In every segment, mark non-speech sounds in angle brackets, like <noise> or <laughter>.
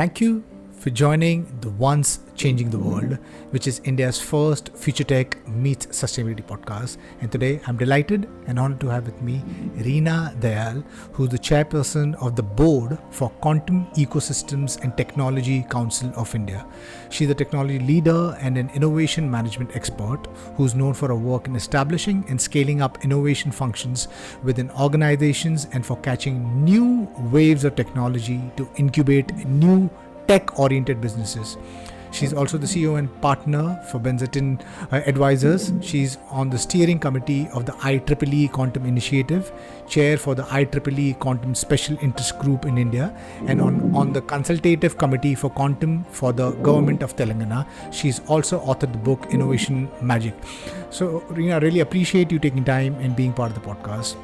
Thank you for joining the Once Changing the World, which is India's first future tech meets sustainability podcast. And today I'm delighted and honored to have with me Reena Dayal, who's the chairperson of the board for Quantum Ecosystems and Technology Council of India. She's a technology leader and an innovation management expert who's known for her work in establishing and scaling up innovation functions within organizations and for catching new waves of technology to incubate new tech oriented businesses. She's also the CEO and partner for Benzetton uh, Advisors. She's on the steering committee of the IEEE Quantum Initiative, chair for the IEEE Quantum Special Interest Group in India, and on, on the consultative committee for quantum for the government of Telangana. She's also authored the book Innovation Magic. So, Reena, I really appreciate you taking time and being part of the podcast.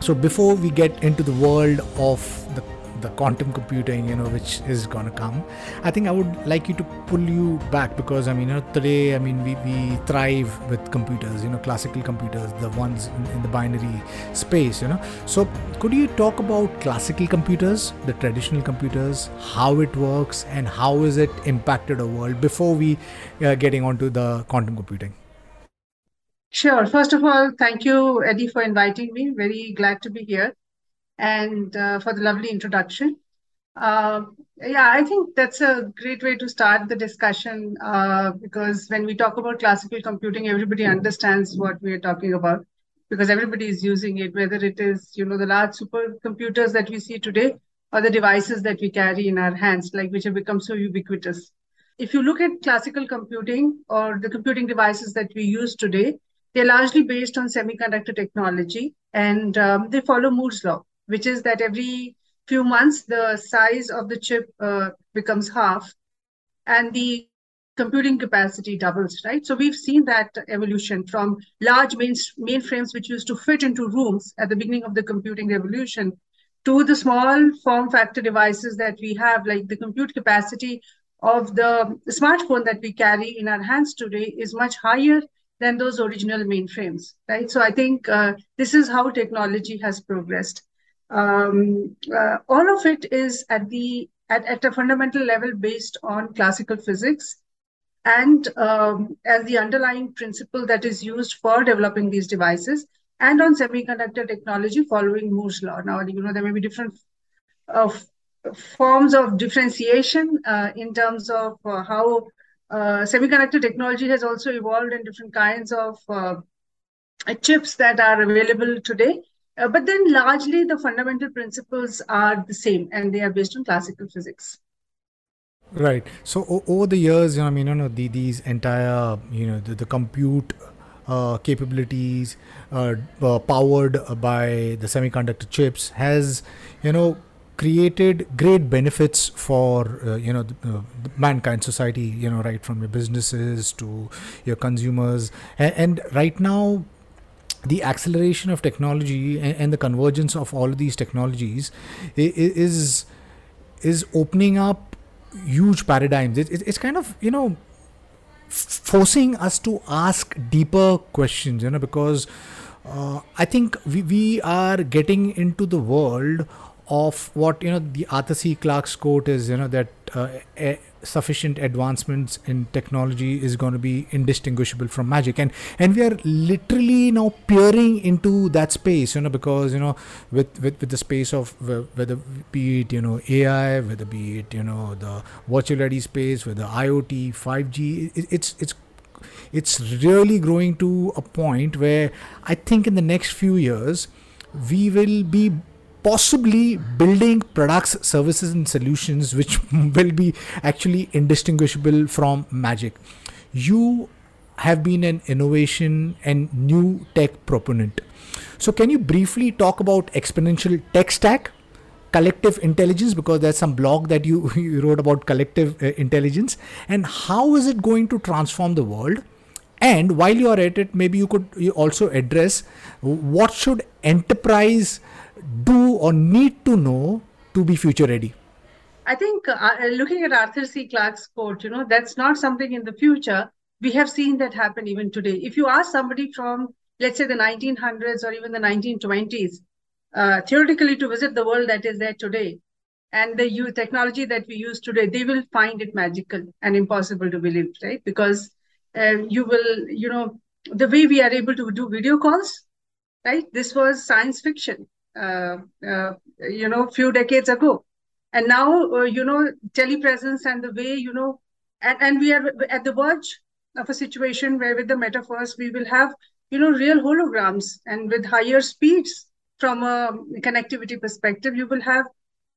So, before we get into the world of the the quantum computing you know which is to come i think i would like you to pull you back because i mean you know, today i mean we, we thrive with computers you know classical computers the ones in, in the binary space you know so could you talk about classical computers the traditional computers how it works and how is it impacted our world before we uh, getting onto the quantum computing Sure. First of all, thank you, Eddie, for inviting me. Very glad to be here and uh, for the lovely introduction. Uh, yeah, I think that's a great way to start the discussion uh, because when we talk about classical computing, everybody understands what we are talking about because everybody is using it, whether it is, you know, the large supercomputers that we see today or the devices that we carry in our hands, like which have become so ubiquitous. If you look at classical computing or the computing devices that we use today, they're largely based on semiconductor technology and um, they follow Moore's law which is that every few months the size of the chip uh, becomes half and the computing capacity doubles, right? So we've seen that evolution from large main, mainframes which used to fit into rooms at the beginning of the computing revolution to the small form factor devices that we have, like the compute capacity of the smartphone that we carry in our hands today is much higher than those original mainframes, right? So I think uh, this is how technology has progressed um, uh, all of it is at the at, at a fundamental level based on classical physics and um, as the underlying principle that is used for developing these devices and on semiconductor technology following Moore's law. Now, you know, there may be different uh, forms of differentiation uh, in terms of uh, how uh, semiconductor technology has also evolved in different kinds of uh, chips that are available today. Uh, but then largely the fundamental principles are the same and they are based on classical physics. Right. So o- over the years, you know, I mean, you know, the, these entire, you know, the, the compute uh, capabilities uh, uh, powered by the semiconductor chips has, you know, created great benefits for uh, you know the, uh, mankind society you know right from your businesses to your consumers and right now the acceleration of technology and, and, the convergence of all of these technologies is is opening up huge paradigms. It, it, it's kind of you know forcing us to ask deeper questions. You know because uh, I think we we are getting into the world of what you know the Arthur C. Clarke's quote is. You know that. Uh, sufficient advancements in technology is going to be indistinguishable from magic. And and we are literally now peering into that space you know because you know with with, with the space of whether be it you know ai whether be it you know the virtual reality space whether iot 5g it, it's it's it's really growing to a point where i think in the next few years we will be possibly building products, services, and solutions which <laughs> will be actually indistinguishable from magic. You have been an innovation and new tech proponent. So, can you briefly talk about exponential tech stack? collective intelligence because there's some blog that you, <laughs> you wrote about collective uh, intelligence and how is it going to transform the world and while you are at it maybe you could you also address what should enterprise do or need to know to be future ready? I think uh, uh, looking at Arthur C. Clarke's quote, you know, that's not something in the future. We have seen that happen even today. If you ask somebody from, let's say, the 1900s or even the 1920s, uh, theoretically to visit the world that is there today, and the technology that we use today, they will find it magical and impossible to believe, right? Because uh, you will, you know, the way we are able to do video calls, right? This was science fiction, you know, few decades ago. And now, uh, you know, telepresence and the way, you know, and, and we are at the verge of a situation where with the metaverse, we will have, you know, real holograms and with higher speeds from a connectivity perspective, you will have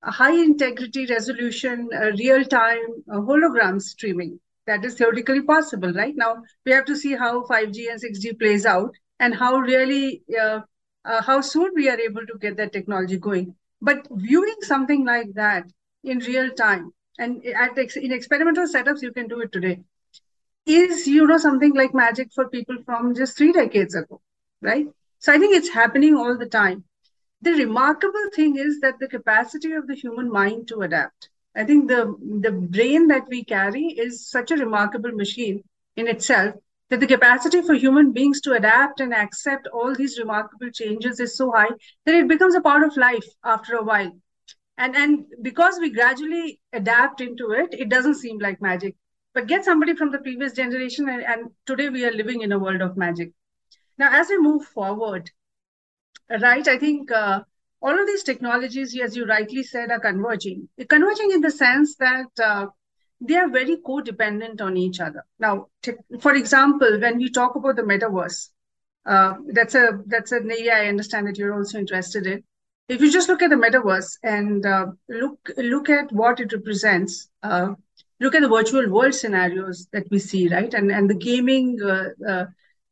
a high integrity resolution, real time hologram streaming. That is theoretically possible, right? Now we have to see how 5G and 6G plays out and how really, uh, uh, how soon we are able to get that technology going. But viewing something like that in real time and at in experimental setups, you can do it today, is, you know, something like magic for people from just three decades ago, right? So I think it's happening all the time the remarkable thing is that the capacity of the human mind to adapt i think the the brain that we carry is such a remarkable machine in itself that the capacity for human beings to adapt and accept all these remarkable changes is so high that it becomes a part of life after a while and and because we gradually adapt into it it doesn't seem like magic but get somebody from the previous generation and, and today we are living in a world of magic now as we move forward right? I think uh, all of these technologies, as you rightly said, are converging. They're converging in the sense that uh, they are very codependent on each other. Now, for example, when we talk about the metaverse, uh, that's a that's an area I understand that you're also interested in. If you just look at the metaverse and uh, look look at what it represents, uh, look at the virtual world scenarios that we see, right, and and the gaming uh,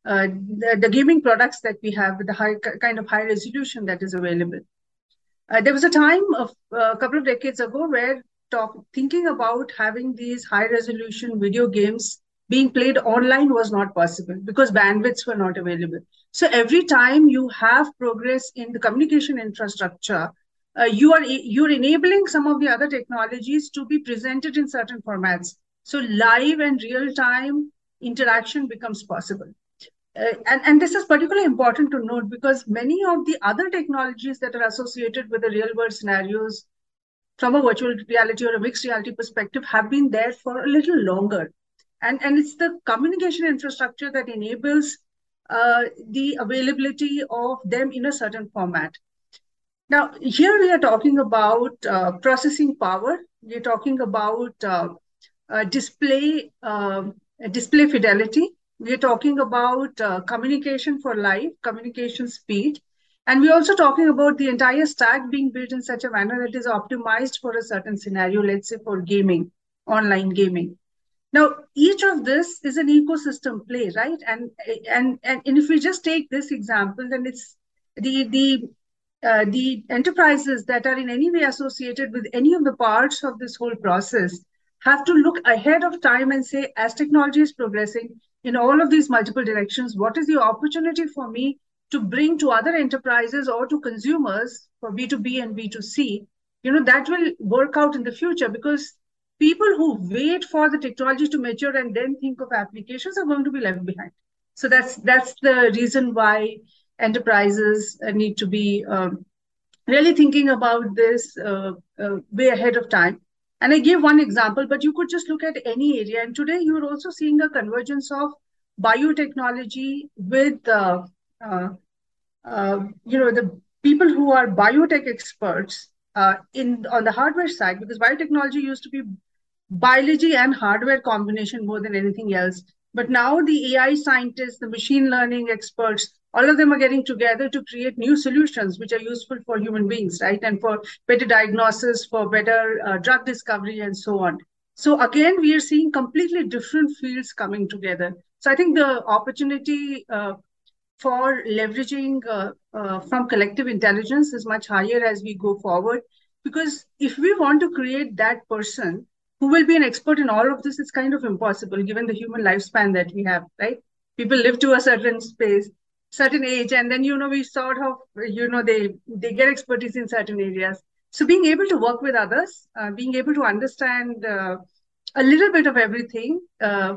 uh, the, the, gaming products that we have with the high kind of high resolution that is available. Uh, there was a time of uh, a couple of decades ago where talk, thinking about having these high resolution video games being played online was not possible because bandwidths were not available. So every time you have progress in the communication infrastructure, uh, you are you're enabling some of the other technologies to be presented in certain formats. So live and real time interaction becomes possible uh, and, and this is particularly important to note because many of the other technologies that are associated with the real world scenarios from a virtual reality or a mixed reality perspective have been there for a little longer. And, and it's the communication infrastructure that enables uh, the availability of them in a certain format. Now, here we are talking about uh, processing power. We're talking about uh, uh display um, display fidelity we're talking about uh, communication for life, communication speed, and we're also talking about the entire stack being built in such a manner that is optimized for a certain scenario, let's say for gaming, online gaming. Now, each of this is an ecosystem play, right? And and and, and if we just take this example, then it's the the uh, the enterprises that are in any way associated with any of the parts of this whole process have to look ahead of time and say, as technology is progressing, in all of these multiple directions, what is the opportunity for me to bring to other enterprises or to consumers for B2B and B2C? You know, that will work out in the future because people who wait for the technology to mature and then think of applications are going to be left behind. So that's that's the reason why enterprises need to be um, really thinking about this uh, uh, way ahead of time and I gave one example, but you could just look at any area. And today you're also seeing a convergence of biotechnology with, uh, you know, the people who are biotech experts uh, in on the hardware side, because biotechnology used to be biology and hardware combination more than anything else. But now the AI scientists, the machine learning experts, all of them are getting together to create new solutions which are useful for human beings, right? And for better diagnosis, for better uh, drug discovery, and so on. So again, we are seeing completely different fields coming together. So I think the opportunity uh, for leveraging uh, uh from collective intelligence is much higher as we go forward. Because if we want to create that person who will be an expert in all of this, it's kind of impossible given the human lifespan that we have, right? People live to a certain space certain age and then you know we sort of you know they they get expertise in certain areas so being able to work with others uh, being able to understand uh, a little bit of everything uh,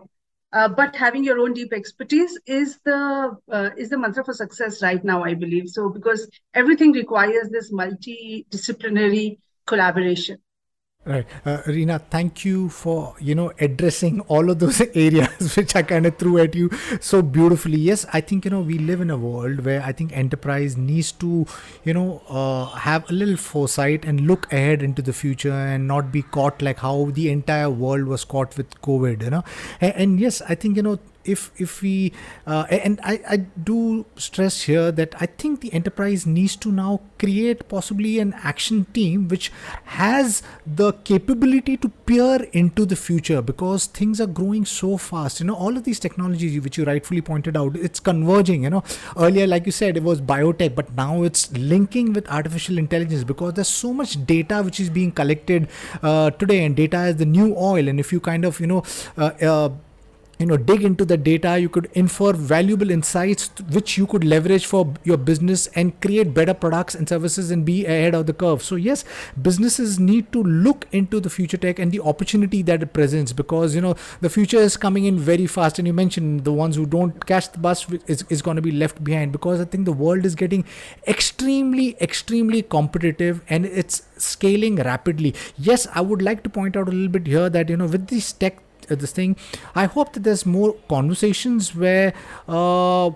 uh but having your own deep expertise is the uh, is the mantra for success right now i believe. So because everything requires this multidisciplinary collaboration Right, uh, Reena. Thank you for you know addressing all of those <laughs> areas <laughs> which I kind of threw at you so beautifully. Yes, I think you know we live in a world where I think enterprise needs to you know uh, have a little foresight and look ahead into the future and not be caught like how the entire world was caught with COVID. You know, and, and yes, I think you know if if we uh, and I, I do stress here that I think the enterprise needs to now create possibly an action team which has the capability to peer into the future because things are growing so fast. You know all of these technologies which you rightfully pointed out it's converging you know. Earlier like you said it was biotech but now it's linking with artificial intelligence because there's so much data which is being collected uh, today and data is the new oil. And if you kind of you know uh, uh you know dig into the data you could infer valuable insights which you could leverage for your business and create better products and services and be ahead of the curve. So yes businesses need to look into the future tech and the opportunity that it presents because you know the future is coming in very fast. And you mentioned the ones who don't catch the bus is, is going to be left behind because i think the world is getting extremely extremely competitive and it's scaling rapidly. Yes i would like to point out a little bit here that you know with these tech this thing. I hope that there's more conversations where uh,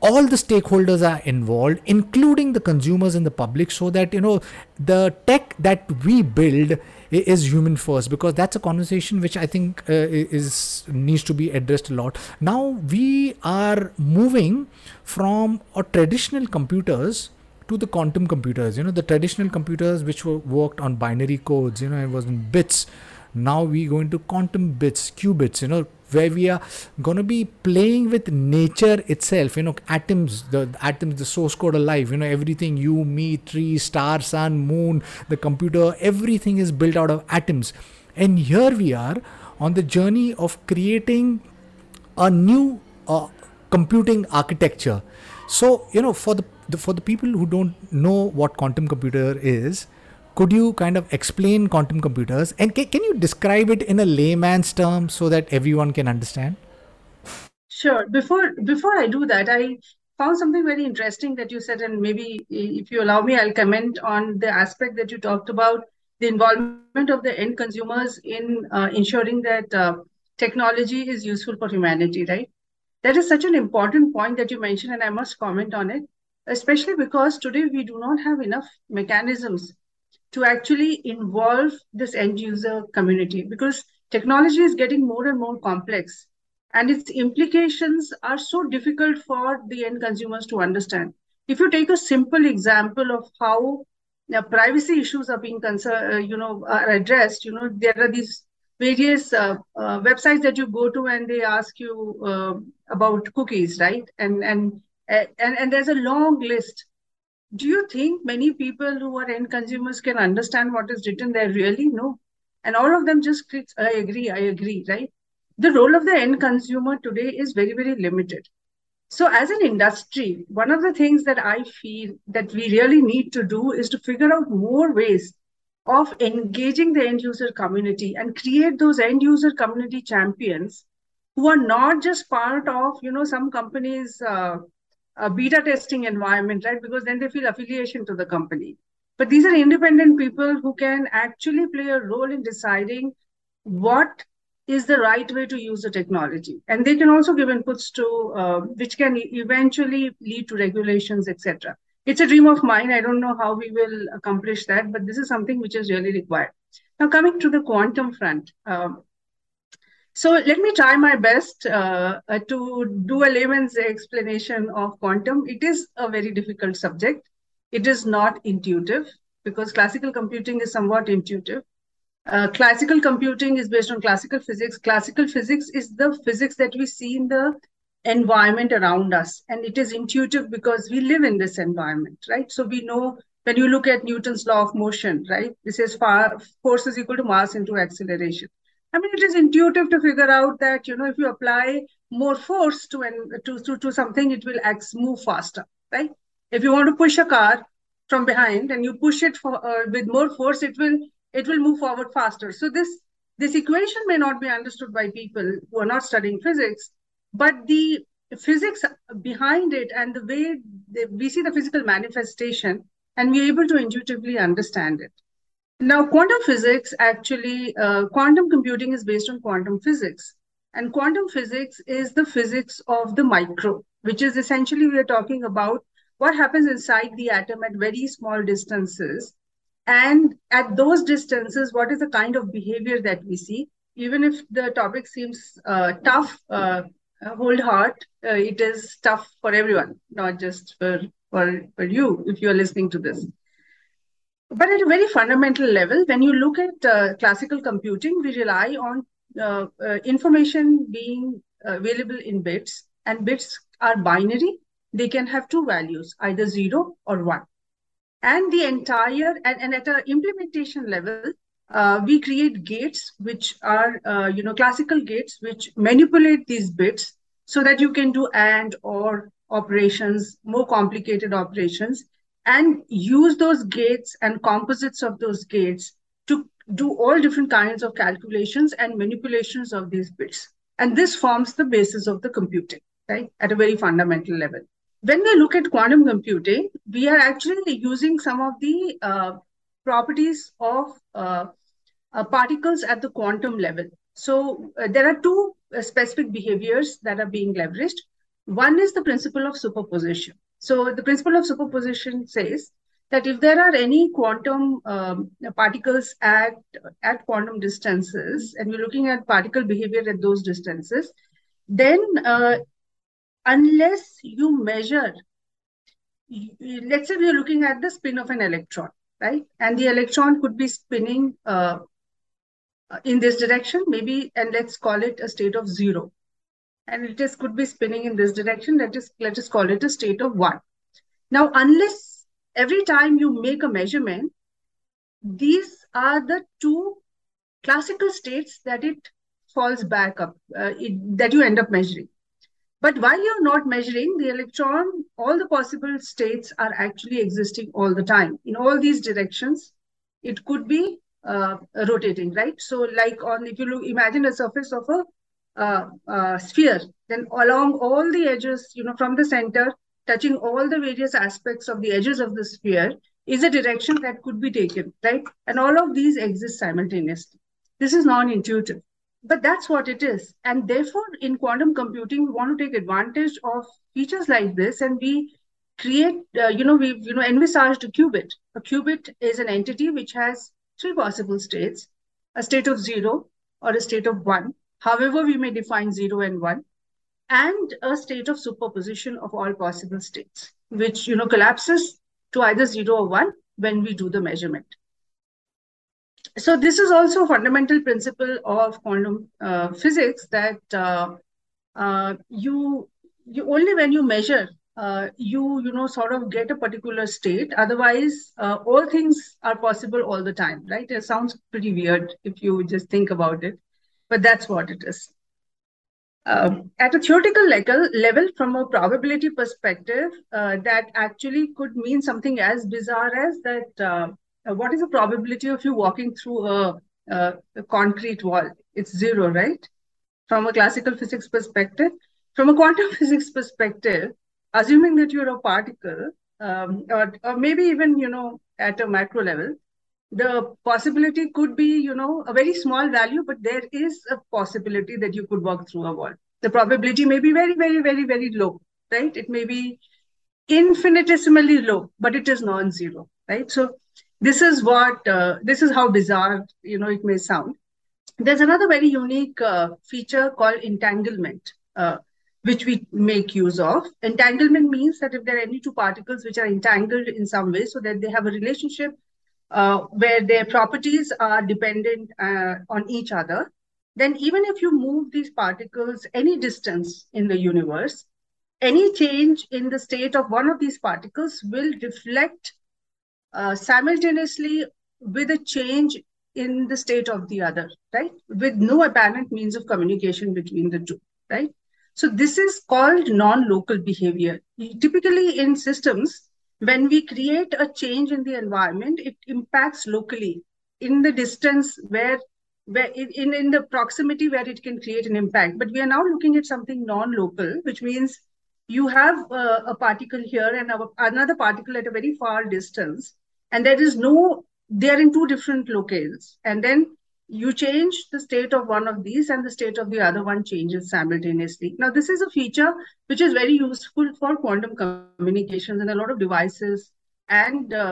all the stakeholders are involved including the consumers and the public so that you know the tech that we build is human first because that's a conversation which i think uh, is needs to be addressed a lot now we are moving from a traditional computers to the quantum computers you know the traditional computers which were worked on binary codes you know it was in bits now we go into quantum bits qubits you know where we are going to be playing with nature itself you know atoms the, the, atoms the source code alive you know everything you me tree star sun moon the computer everything is built out of atoms. And here we are on the journey of creating a new uh, computing architecture. So you know for the, the for the people who don't know what quantum computer is could you kind of explain quantum computers and can, can you describe it in a layman's term so that everyone can understand? Sure. Before before I do that, I found something very interesting that you said, and maybe if you allow me, I'll comment on the aspect that you talked about the involvement of the end consumers in uh, ensuring that uh, technology is useful for humanity, right? That is such an important point that you mentioned, and I must comment on it, especially because today we do not have enough mechanisms to actually involve this end user community because technology is getting more and more complex and its implications are so difficult for the end consumers to understand. If you take a simple example of how now, privacy issues are being concerned, uh, you know, are addressed. You know, there are these various uh, uh, websites that you go to and they ask you uh, about cookies, right? And and and and there's a long list do you think many people who are end consumers can understand what is written there? Really? No. And all of them just clicks, I agree, I agree, right? The role of the end consumer today is very, very limited. So, as an industry, one of the things that I feel that we really need to do is to figure out more ways of engaging the end user community and create those end user community champions who are not just part of, you know, some companies' uh, a beta testing environment, right? Because then they feel affiliation to the company. But these are independent people who can actually play a role in deciding what is the right way to use the technology. And they can also give inputs to uh, which can eventually lead to regulations, etc. It's a dream of mine. I don't know how we will accomplish that, but this is something which is really required. Now, coming to the quantum front, um, so let me try my best uh, uh, to do a layman's explanation of quantum. It is a very difficult subject. It is not intuitive because classical computing is somewhat intuitive. Uh, classical computing is based on classical physics. Classical physics is the physics that we see in the environment around us. And it is intuitive because we live in this environment, right? So we know when you look at Newton's law of motion, right? This is far force is equal to mass into acceleration. I mean, it is intuitive to figure out that you know if you apply more force to an, to, to to something, it will act, move faster, right? If you want to push a car from behind and you push it for uh, with more force, it will it will move forward faster. So this this equation may not be understood by people who are not studying physics, but the physics behind it and the way they, we see the physical manifestation, and we're able to intuitively understand it. Now, quantum physics actually, uh, quantum computing is based on quantum physics. And quantum physics is the physics of the micro, which is essentially we are talking about what happens inside the atom at very small distances. And at those distances, what is the kind of behavior that we see? Even if the topic seems uh, tough, uh, hold heart, uh, it is tough for everyone, not just for, for, for you if you are listening to this. But at a very fundamental level, when you look at uh, classical computing, we rely on uh, uh, information being available in bits, and bits are binary. They can have two values, either zero or one. And the entire, and, and at an implementation level, uh, we create gates which are, uh, you know, classical gates which manipulate these bits so that you can do AND or operations, more complicated operations, and use those gates and composites of those gates to do all different kinds of calculations and manipulations of these bits. And this forms the basis of the computing, right, at a very fundamental level. When we look at quantum computing, we are actually using some of the uh, properties of uh, uh, particles at the quantum level. So uh, there are two uh, specific behaviors that are being leveraged. One is the principle of superposition. So the principle of superposition says that if there are any quantum um, particles at, at quantum distances, and we're looking at particle behavior at those distances, then uh, unless you measure, let's say we're looking at the spin of an electron, right? And the electron could be spinning uh, in this direction, maybe, and let's call it a state of zero and it is could be spinning in this direction. Let us let us call it a state of one. Now, unless every time you make a measurement, these are the two classical states that it falls back up, uh, it, that you end up measuring. But while you're not measuring the electron, all the possible states are actually existing all the time. In all these directions, it could be uh, rotating, right? So like on, if you look, imagine a surface of a sphere, then along all the edges, you know, from the center, touching all the various aspects of the edges of the sphere is a direction that could be taken, right? And all of these exist simultaneously. This is non-intuitive, but that's what it is. And therefore, in quantum computing, we want to take advantage of features like this, and we create, uh, you know, we've you know envisaged a qubit. A qubit is an entity which has three possible states: a state of zero, or a state of one, however we may define 0 and 1, and a state of superposition of all possible states, which you know collapses to either 0 or 1 when we do the measurement. So this is also a fundamental principle of quantum uh, physics that uh, uh, you you only when you measure uh, you you know sort of get a particular state. Otherwise uh, all things are possible all the time right? It sounds pretty weird if you just think about it but that's what it is. Um, at a theoretical level, level, from a probability perspective, uh, that actually could mean something as bizarre as that uh, what is the probability of you walking through a, a, a, concrete wall? It's zero, right? From a classical physics perspective. From a quantum <laughs> physics perspective, assuming that you're a particle, um, or, or maybe even, you know, at a macro level, the possibility could be, you know, a very small value, but there is a possibility that you could walk through a wall. The probability may be very, very, very, very low, right? It may be infinitesimally low, but it is non-zero, right? So this is what, uh, this is how bizarre, you know, it may sound. There's another very unique uh, feature called entanglement, uh, which we make use of. Entanglement means that if there are any two particles which are entangled in some way so that they have a relationship uh, where their properties are dependent uh, on each other, then even if you move these particles any distance in the universe, any change in the state of one of these particles will reflect uh, simultaneously with a change in the state of the other, right? With no apparent means of communication between the two, right? So this is called non-local behavior. Typically in systems, when we create a change in the environment, it impacts locally in the distance where, where in, in the proximity where it can create an impact. But we are now looking at something non-local, which means you have a, a particle here and a, another particle at a very far distance, and there is no they are in two different locales. And then you change the state of one of these and the state of the other one changes simultaneously. Now, this is a feature which is very useful for quantum communications and a lot of devices and uh,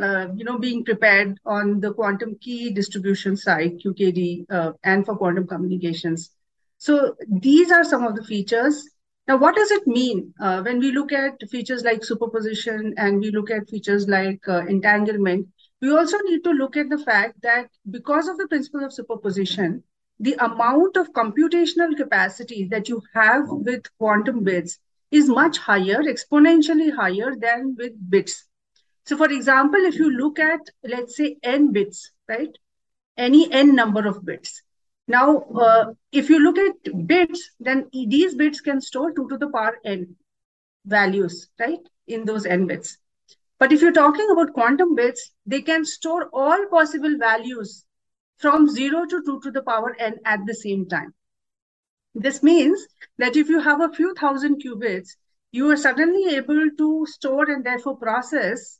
uh, you know being prepared on the quantum key distribution side QKD uh, and for quantum communications. So these are some of the features. Now, what does it mean uh, when we look at features like superposition and we look at features like uh, entanglement? We also need to look at the fact that because of the principle of superposition, the amount of computational capacity that you have with quantum bits is much higher, exponentially higher than with bits. So for example, if you look at, let's say, n bits, right? Any n number of bits. Now, uh, if you look at bits, then these bits can store 2 to the power n values, right? In those n bits. But if you're talking about quantum bits, they can store all possible values from 0 to 2 to the power n at the same time. This means that if you have a few thousand qubits, you are suddenly able to store and therefore process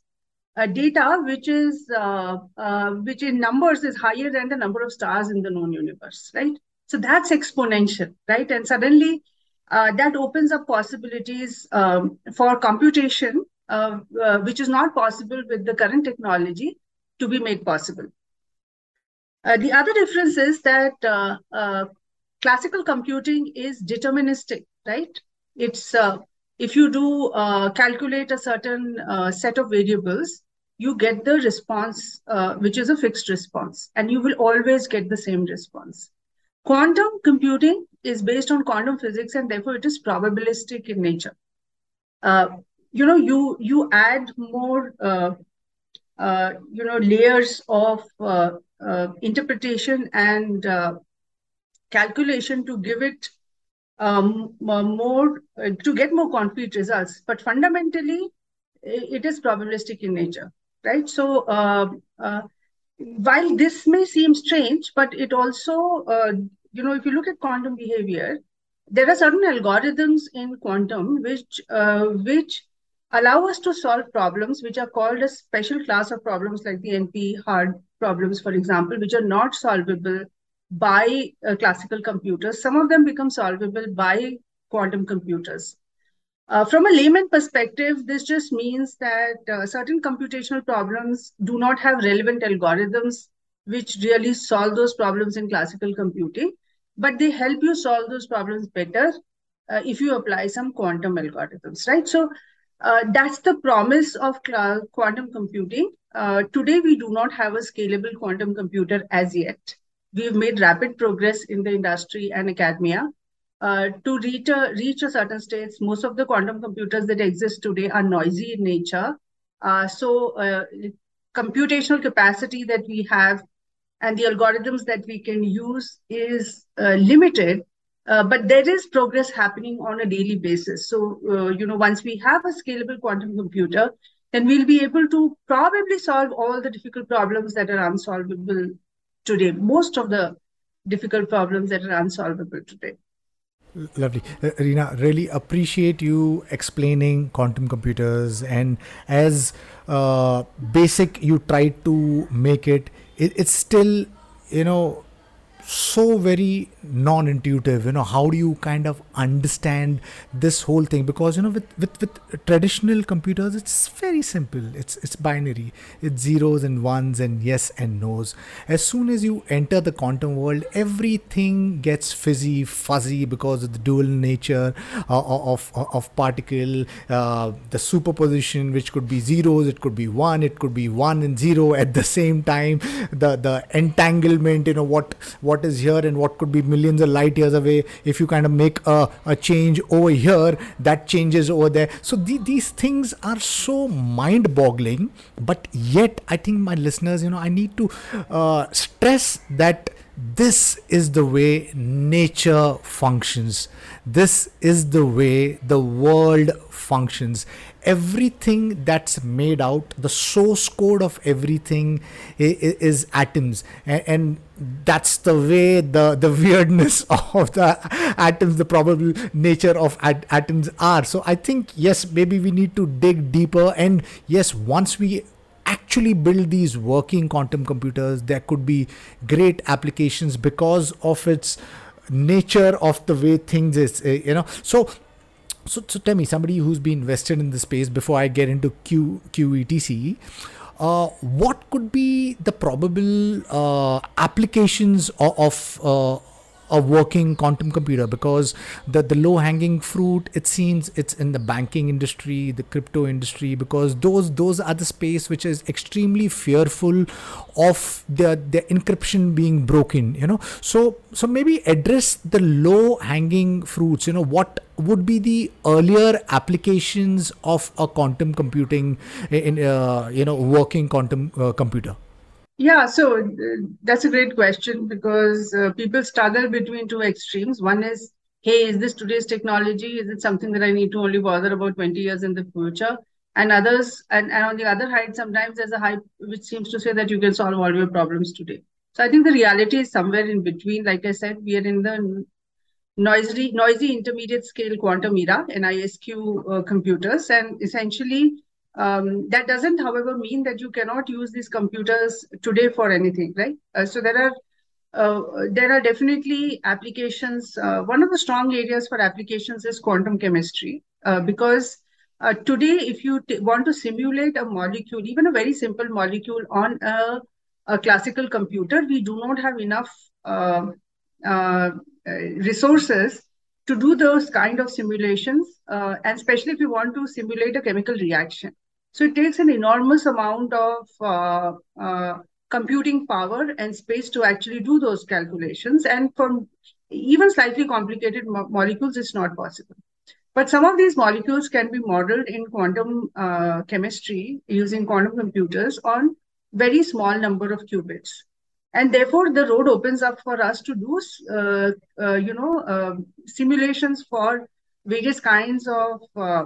uh, data which is uh, uh, which in numbers is higher than the number of stars in the known universe, right? So that's exponential, right? And suddenly uh, that opens up possibilities um, for computation uh, uh, which is not possible with the current technology to be made possible. Uh, the other difference is that uh, uh, classical computing is deterministic, right? It's if you do calculate a certain set of variables, you get the response, which is a fixed response, and you will always get the same response. Quantum computing is based on quantum physics, and therefore it is probabilistic in nature. Uh, you know you you add more uh, uh, you know layers of uh, uh interpretation and uh, calculation to give it um, more uh, to get more concrete results. But fundamentally it is probabilistic in nature right? So while this may seem strange but it also you know if you look at quantum behavior there are certain algorithms in quantum which which allow us to solve problems which are called a special class of problems like the NP hard problems, for example, which are not solvable by uh, classical computers. Some of them become solvable by quantum computers. Uh, from a layman perspective, this just means that uh, certain computational problems do not have relevant algorithms which really solve those problems in classical computing, but they help you solve those problems better uh, if you apply some quantum algorithms, right? So uh, that's the promise of quantum computing. Uh, today, we do not have a scalable quantum computer as yet. We've made rapid progress in the industry and academia. Uh, to reach a, reach a certain states, most of the quantum computers that exist today are noisy in nature. Uh, so uh, computational capacity that we have and the algorithms that we can use is uh, limited uh, but there is progress happening on a daily basis. So, uh, you know, once we have a scalable quantum computer, then we'll be able to probably solve all the difficult problems that are unsolvable today. Most of the difficult problems that are unsolvable today. Lovely. Uh, Reena, really appreciate you explaining quantum computers and as uh, basic you tried to make it, it, it's still, you know, so very non-intuitive you know how do you kind of understand this whole thing? Because you know with with, with traditional computers it's very simple. It's it's binary. It's zeros and ones and yes and no's. As soon as you enter the quantum world everything gets fizzy fuzzy because of the dual nature uh, of, of particle uh, the superposition which could be zeros it could be one it could be one and zero at the same time the the entanglement you know what what is here and what could be millions of light years away. If you kind of make a, a change over here that changes over there. So the, these things are so mind boggling but yet i think my listeners you know i need to uh, stress that this is the way nature functions. This is the way the world functions. Everything that's made out the source code of everything is, atoms. And, that's the way the the weirdness <laughs> of the atoms the probable nature of at- atoms are so i think yes maybe we need to dig deeper and yes once we actually build these working quantum computers. There could be great applications because of its nature of the way things is. Eh, you know, so so, so tell me, somebody who's been invested in the space before I get into Q, QETC, uh, what could be the probable uh, applications of, of uh, a working quantum computer because the, the low hanging fruit it seems it's in the banking industry the crypto industry because those those are the space which is extremely fearful of the the encryption being broken you know. So so maybe address the low hanging fruits you know what would be the earlier applications of a quantum computing in uh, you know working quantum uh, computer yeah, so uh, that's a great question because uh, people struggle between two extremes. One is, hey, is this today's technology? Is it something that I need to only bother about 20 years in the future? And others, and, and on the other side, sometimes there's a hype which seems to say that you can solve all your problems today. So I think the reality is somewhere in between. Like I said, we are in the noisy, noisy intermediate scale quantum era, NISQ uh, computers, and essentially um, that doesn't, however, mean that you cannot use these computers today for anything, right? Uh, so there are uh, there are definitely applications. Uh, one of the strong areas for applications is quantum chemistry, uh, because uh, today, if you want to simulate a molecule, even a very simple molecule on a, a classical computer, we do not have enough um, uh, resources to do those kind of simulations, and especially if you want to simulate a chemical reaction. So it takes an enormous amount of uh, uh, computing power and space to actually do those calculations. And for even slightly complicated mo molecules, it's not possible. But some of these molecules can be modeled in quantum uh, chemistry using quantum computers on very small number of qubits. And therefore, the road opens up for us to do, uh, uh, you know, um, simulations for various kinds of uh,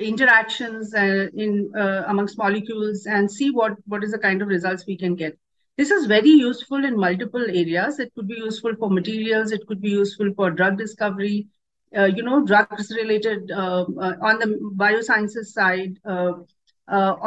interactions uh, in uh, amongst molecules and see what what is the kind of results we can get. This is very useful in multiple areas. It could be useful for materials. It could be useful for drug discovery. Uh, you know drugs related uh, uh on the biosciences side uh,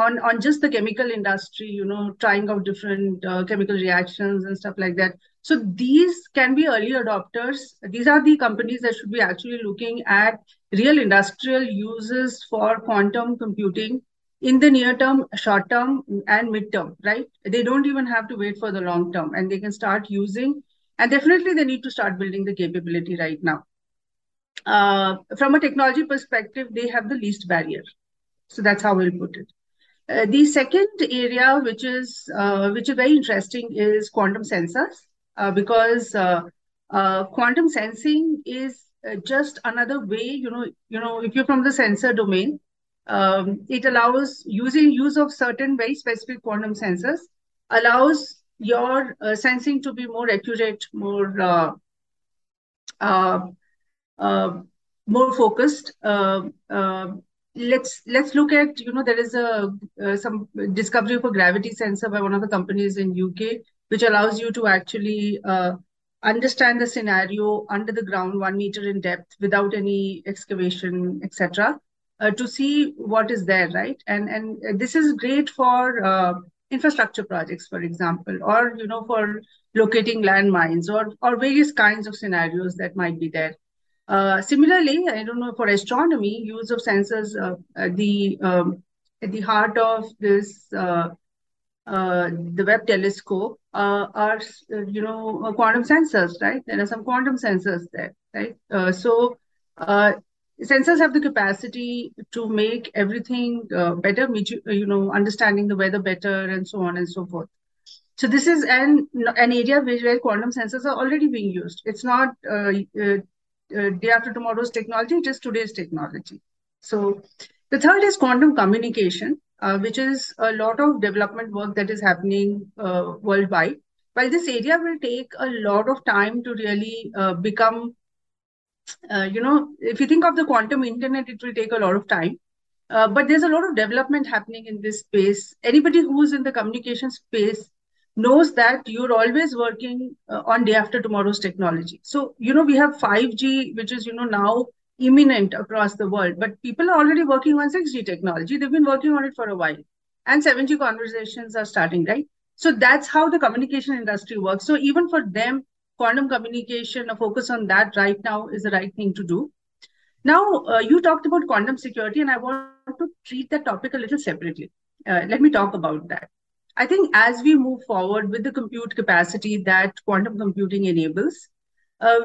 on on just the chemical industry you know trying out different chemical reactions and stuff like that so these can be early adopters. These are the companies that should be actually looking at real industrial uses for quantum computing in the near term, short term, and mid term, right? They don't even have to wait for the long term and they can start using. And definitely they need to start building the capability right now. Uh, from a technology perspective, they have the least barrier. So that's how we'll put it. Uh, the second area, which is uh, which is very interesting, is quantum sensors. Uh, because uh, uh, quantum sensing is just another way, you know, you know, if you're from the sensor domain, um, it allows using use of certain very specific quantum sensors allows your uh, sensing to be more accurate, more uh, uh, more focused. let's let's look at you know there is a some discovery of a gravity sensor by one of the companies in UK which allows you to actually uh, understand the scenario under the ground, one meter in depth, without any excavation, etc., uh, to see what is there, right? And and this is great for uh, infrastructure projects, for example, or you know for locating landmines or or various kinds of scenarios that might be there. Uh, similarly, I don't know for astronomy, use of sensors, uh, the um, at the heart of this uh, the Webb telescope uh, are, uh, you know, uh, quantum sensors, right? There are some quantum sensors there, right? Uh, so uh, sensors have the capacity to make everything better, you know, understanding the weather better and so on and so forth. So this is an, an area where quantum sensors are already being used. It's not day after tomorrow's technology, just today's technology. So the third is quantum communication uh, which is a lot of development work that is happening uh, worldwide. While this area will take a lot of time to really uh, become, uh, you know, if you think of the quantum internet, it will take a lot of time. Uh, but there's a lot of development happening in this space. Anybody who's in the communication space knows that you're always working on day after tomorrow's technology. So, you know, we have 5G, which is, you know, now imminent across the world, but people are already working on 6G technology. They've been working on it for a while. and 7G conversations are starting, right? So that's how the communication industry works. So even for them, quantum communication, a focus on that right now is the right thing to do. Now, uh, you talked about quantum security, and I want to treat that topic a little separately. Uh, let me talk about that. I think as we move forward with the compute capacity that quantum computing enables,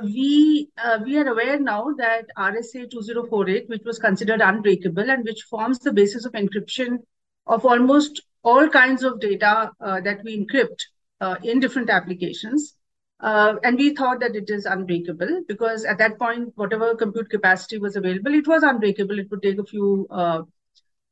we uh, we are aware now that RSA 2048, which was considered unbreakable and which forms the basis of encryption of almost all kinds of data uh, that we encrypt uh, in different applications. Uh, and we thought that it is unbreakable because at that point, whatever compute capacity was available, it was unbreakable. It would take a few uh,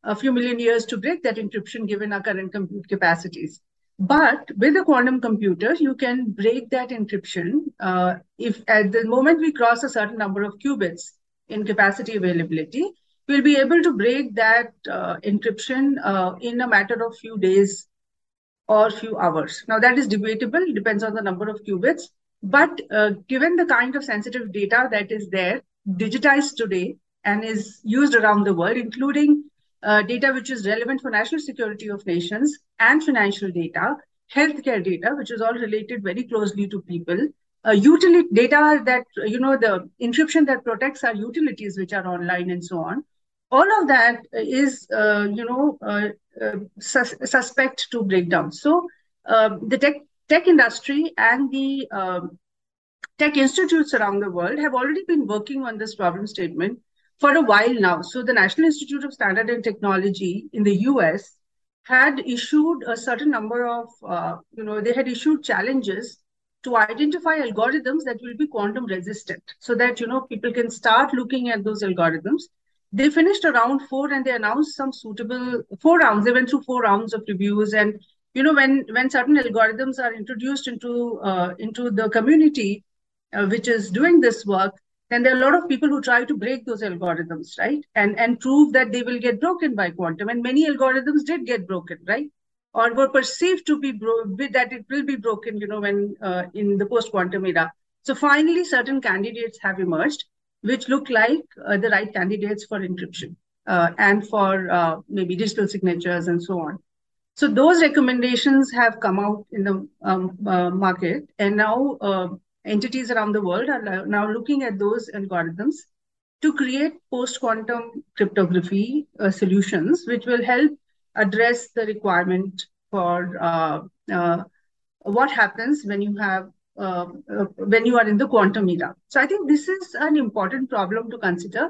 a few million years to break that encryption given our current compute capacities. But with a quantum computer, you can break that encryption uh, if at the moment we cross a certain number of qubits in capacity availability, we'll be able to break that uh, encryption uh, in a matter of few days or few hours. Now that is debatable, depends on the number of qubits. But uh, given the kind of sensitive data that is there, digitized today and is used around the world, including uh, data which is relevant for national security of nations and financial data, healthcare data, which is all related very closely to people, uh, utility data that, you know, the encryption that protects our utilities, which are online and so on. All of that is, uh, you know, uh, uh, sus suspect to breakdown. So um, the tech, tech industry and the um, tech institutes around the world have already been working on this problem statement for a while now. So the National Institute of Standard and Technology in the US had issued a certain number of, uh, you know, they had issued challenges to identify algorithms that will be quantum resistant so that, you know, people can start looking at those algorithms. They finished around four and they announced some suitable four rounds. They went through four rounds of reviews and, you know, when, when certain algorithms are introduced into, uh, into the community, uh, which is doing this work, then there are a lot of people who try to break those algorithms, right? And and prove that they will get broken by quantum. And many algorithms did get broken, right? Or were perceived to be bro- that it will be broken, you know, when uh, in the post-quantum era. So finally, certain candidates have emerged, which look like uh, the right candidates for encryption uh, and for uh, maybe digital signatures and so on. So those recommendations have come out in the um, uh, market, and now uh, entities around the world are now looking at those algorithms to create post-quantum cryptography uh, solutions, which will help address the requirement for uh, uh, what happens when you have uh, uh, when you are in the quantum era. So I think this is an important problem to consider.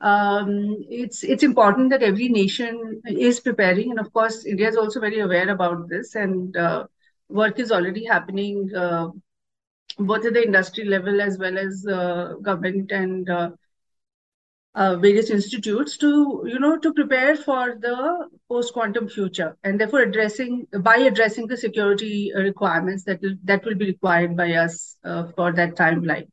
Um, it's it's important that every nation is preparing, and of course, India is also very aware about this, and uh, work is already happening both at the industry level as well as uh, government and uh, uh, various institutes to you know to prepare for the post quantum future and therefore addressing by addressing the security requirements that will that will be required by us uh, for that timeline.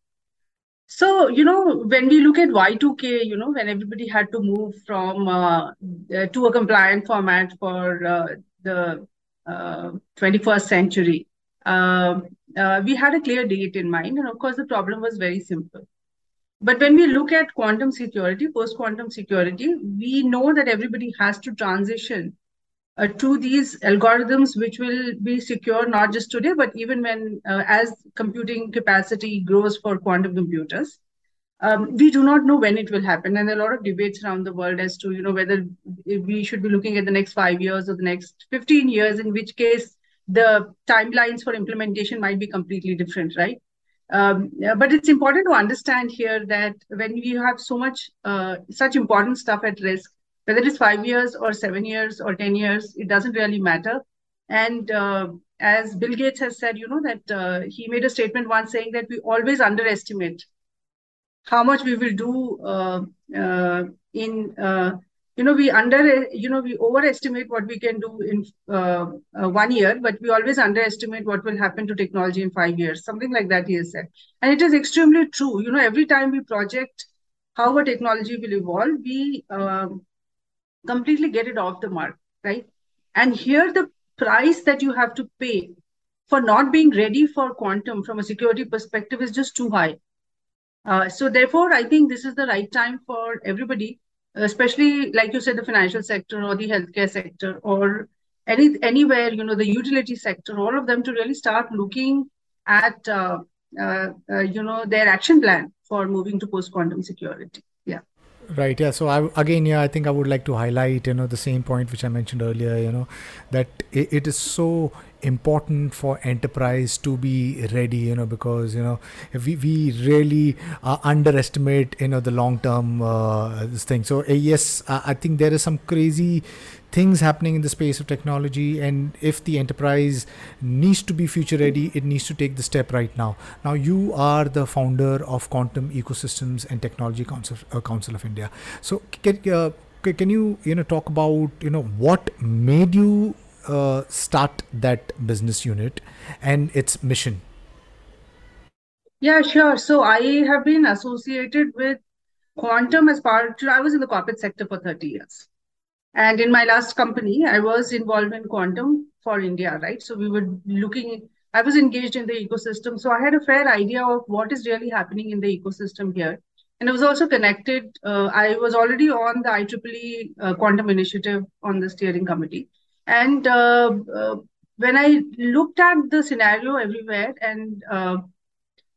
So you know when we look at y2k you know when everybody had to move from uh, uh, to a compliant format for the 21st century um, uh, we had a clear date in mind. And of course, the problem was very simple. But when we look at quantum security, post quantum security, we know that everybody has to transition uh, to these algorithms, which will be secure not just today, but even when uh, as computing capacity grows for quantum computers. Um, we do not know when it will happen, and a lot of debates around the world as to you know whether we should be looking at the next five years or the next fifteen years. In which case, the timelines for implementation might be completely different, right? Um, but it's important to understand here that when we have so much, uh, such important stuff at risk, whether it's five years or seven years or 10 years, it doesn't really matter. And uh, as Bill Gates has said, you know, that uh, he made a statement once saying that we always underestimate how much we will do uh, uh, in uh, you know we under you know we overestimate what we can do in uh, uh, one year but we always underestimate what will happen to technology in five years something like that he has said. And it is extremely true. You know every time we project how a technology will evolve we um, completely get it off the mark right? And here the price that you have to pay for not being ready for quantum from a security perspective is just too high. Uh, so therefore i think this is the right time for everybody especially like you said, the financial sector or the healthcare sector or any anywhere, you know, the utility sector, all of them to really start looking at, uh, uh, uh, you know, their action plan for moving to post-quantum security. Right. Yeah. So I, again, yeah, I think I would like to highlight, you know, the same point which I mentioned earlier. You know, that it, it is so important for enterprise to be ready you know because you know we, we really uh, underestimate you know the long term uh, this thing so uh, yes i think there is some crazy things happening in the space of technology and if the enterprise needs to be future ready it needs to take the step right now now you are the founder of quantum ecosystems and technology council, uh, council of india so can, uh, can you you know talk about you know what made you uh, start that business unit and its mission? Yeah, sure. So I have been associated with quantum as part. I was in the corporate sector for 30 years. And in my last company, I was involved in quantum for India, right? So we were looking, I was engaged in the ecosystem. So I had a fair idea of what is really happening in the ecosystem here. And I was also connected. Uh, I was already on the IEEE uh, quantum initiative on the steering committee. And uh, uh, when I looked at the scenario everywhere, and uh,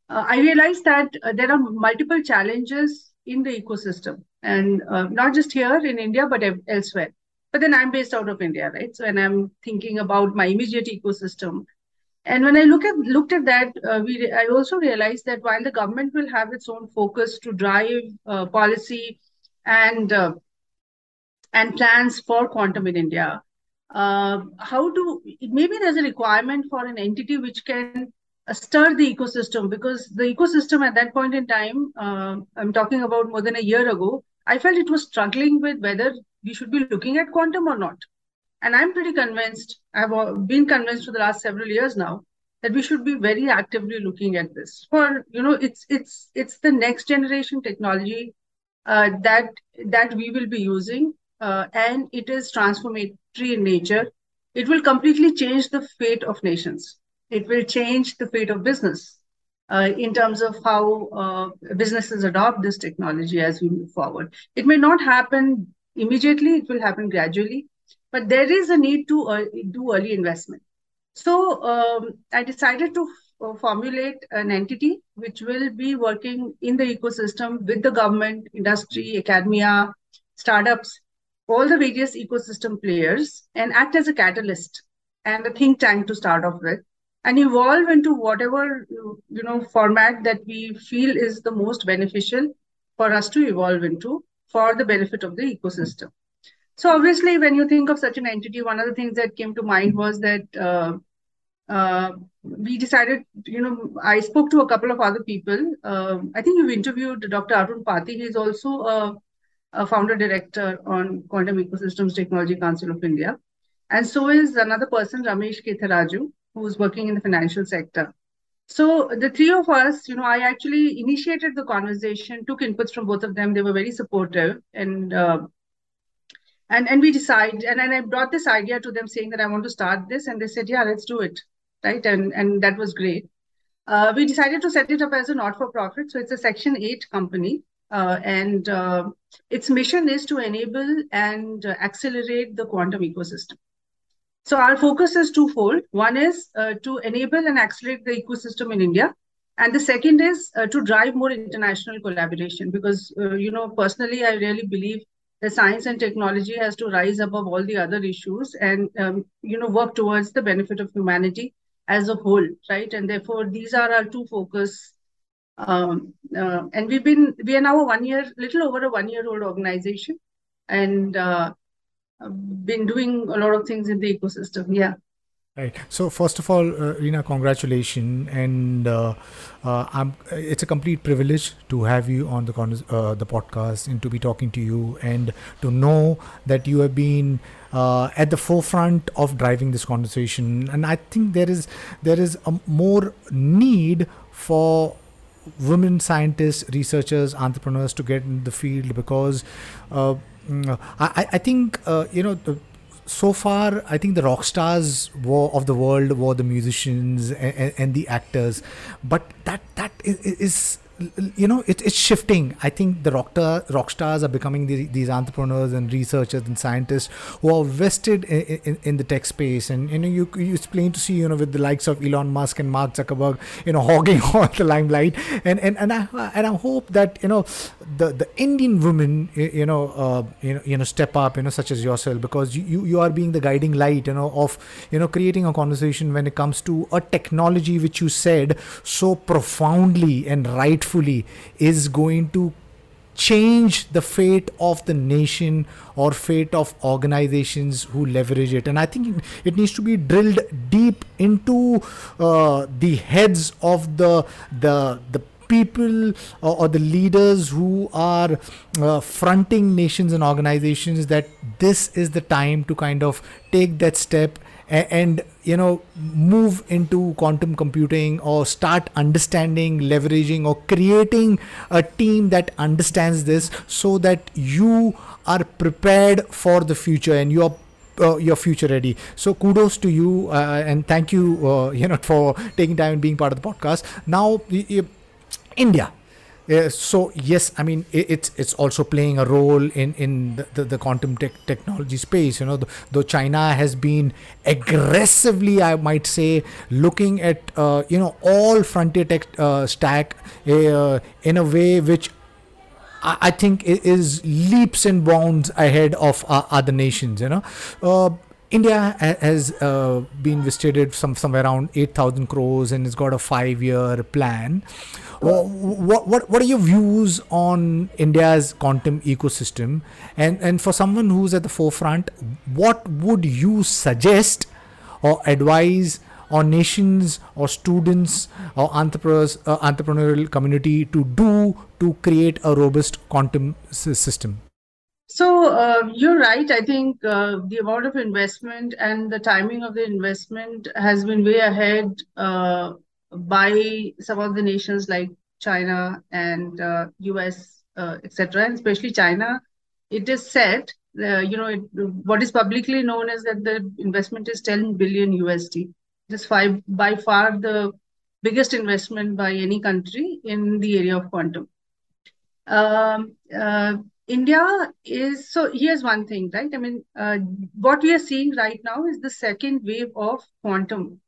I realized that there are multiple challenges in the ecosystem, and not just here in India, but elsewhere. But then I'm based out of India, right? So, and I'm thinking about my immediate ecosystem. And when I look at looked at that, uh, we I also realized that while the government will have its own focus to drive uh, policy and uh, and plans for quantum in India, uh, how do maybe there's a requirement for an entity which can uh, stir the ecosystem because the ecosystem at that point in time uh, i'm talking about more than a year ago i felt it was struggling with whether we should be looking at quantum or not and i'm pretty convinced i've been convinced for the last several years now that we should be very actively looking at this for you know it's it's it's the next generation technology uh, that that we will be using uh, and it is transformative in nature, it will completely change the fate of nations. It will change the fate of business uh, in terms of how uh, businesses adopt this technology as we move forward. It may not happen immediately, it will happen gradually, but there is a need to uh, do early investment. So um, I decided to uh, formulate an entity which will be working in the ecosystem with the government, industry, academia, startups all the various ecosystem players and act as a catalyst and a think tank to start off with and evolve into whatever you know format that we feel is the most beneficial for us to evolve into for the benefit of the ecosystem. So obviously when you think of such an entity one of the things that came to mind was that uh, uh, we decided you know i spoke to a couple of other people. Uh, i think you've interviewed dr arun pati he's also a a founder director on Quantum Ecosystems Technology Council of India. And so is another person, Ramesh Ketharaju, who's working in the financial sector. So the three of us, you know, I actually initiated the conversation, took inputs from both of them. They were very supportive, and uh, and and we decided, and then I brought this idea to them, saying that I want to start this, and they said, yeah, let's do it, right? And and that was great. Uh, we decided to set it up as a not-for-profit, so it's a Section Eight company, uh, and uh, its mission is to enable and uh, accelerate the quantum ecosystem. So our focus is twofold. One is uh, to enable and accelerate the ecosystem in India. And the second is uh, to drive more international collaboration because, uh, you know, personally, I really believe that science and technology has to rise above all the other issues and, um, you know, work towards the benefit of humanity as a whole, right? And therefore, these are our two focus um, uh, and we've been, we are now a one year, little over a one year old organization and uh, been doing a lot of things in the ecosystem. Yeah. Right. So first of all, uh, Reena, congratulations, and uh, uh. It's a complete privilege to have you on the con- uh, the podcast and to be talking to you and to know that you have been uh, at the forefront of driving this conversation. And I think there is there is a more need for women scientists, researchers, entrepreneurs to get in the field because uh, I, I think uh, you know so far I think the rock stars were, of the world were the musicians and, and, the actors, but that that is, is you know it, it's shifting i think the rock, rock stars are becoming the, these entrepreneurs and researchers and scientists who are vested in, in, in, the tech space and you know you, you it's plain to see you know with the likes of elon musk and mark zuckerberg you know hogging all the limelight and and and i and i hope that you know the the indian women you know uh, you know you know step up you know such as yourself because you, you are being the guiding light you know of you know creating a conversation when it comes to a technology which you said so profoundly and is going to change the fate of the nation or fate of organizations who leverage it. And i think it needs to be drilled deep into uh, the heads of the the the people or, or, the leaders who are uh, fronting nations and organizations that this is the time to kind of take that step and, you know move into quantum computing or start understanding leveraging or creating a team that understands this so that you are prepared for the future and you are uh, your future ready. So kudos to you uh, and thank you uh, you know <laughs> for taking time and being part of the podcast. Now india uh, so yes, I mean it, it's it's also playing a role in in the, the, the quantum technology space. You know, though China has been aggressively, I might say, looking at uh, you know all frontier tech uh, stack uh, in a way which I, I think is leaps and bounds ahead of other nations. You know uh, India has uh, been visited some somewhere around 8,000 crores and it's got a five year plan. What, what, what are your views on India's quantum ecosystem? And, and for someone who's at the forefront, what would you suggest or advise or nations or students or entrepreneurs, uh, entrepreneurial community to do to create a robust quantum system? So uh, you're right. I think uh, the amount of investment and the timing of the investment has been way ahead uh, by some of the nations like China and US, uh, uh, etc. And especially China. It is said, uh, you know, it, what is publicly known is that the investment is 10 billion USD. Just five by far the biggest investment by any country in the area of quantum. Um, India is so here's one thing, right? I mean, uh, what we are seeing right now is the second wave of quantum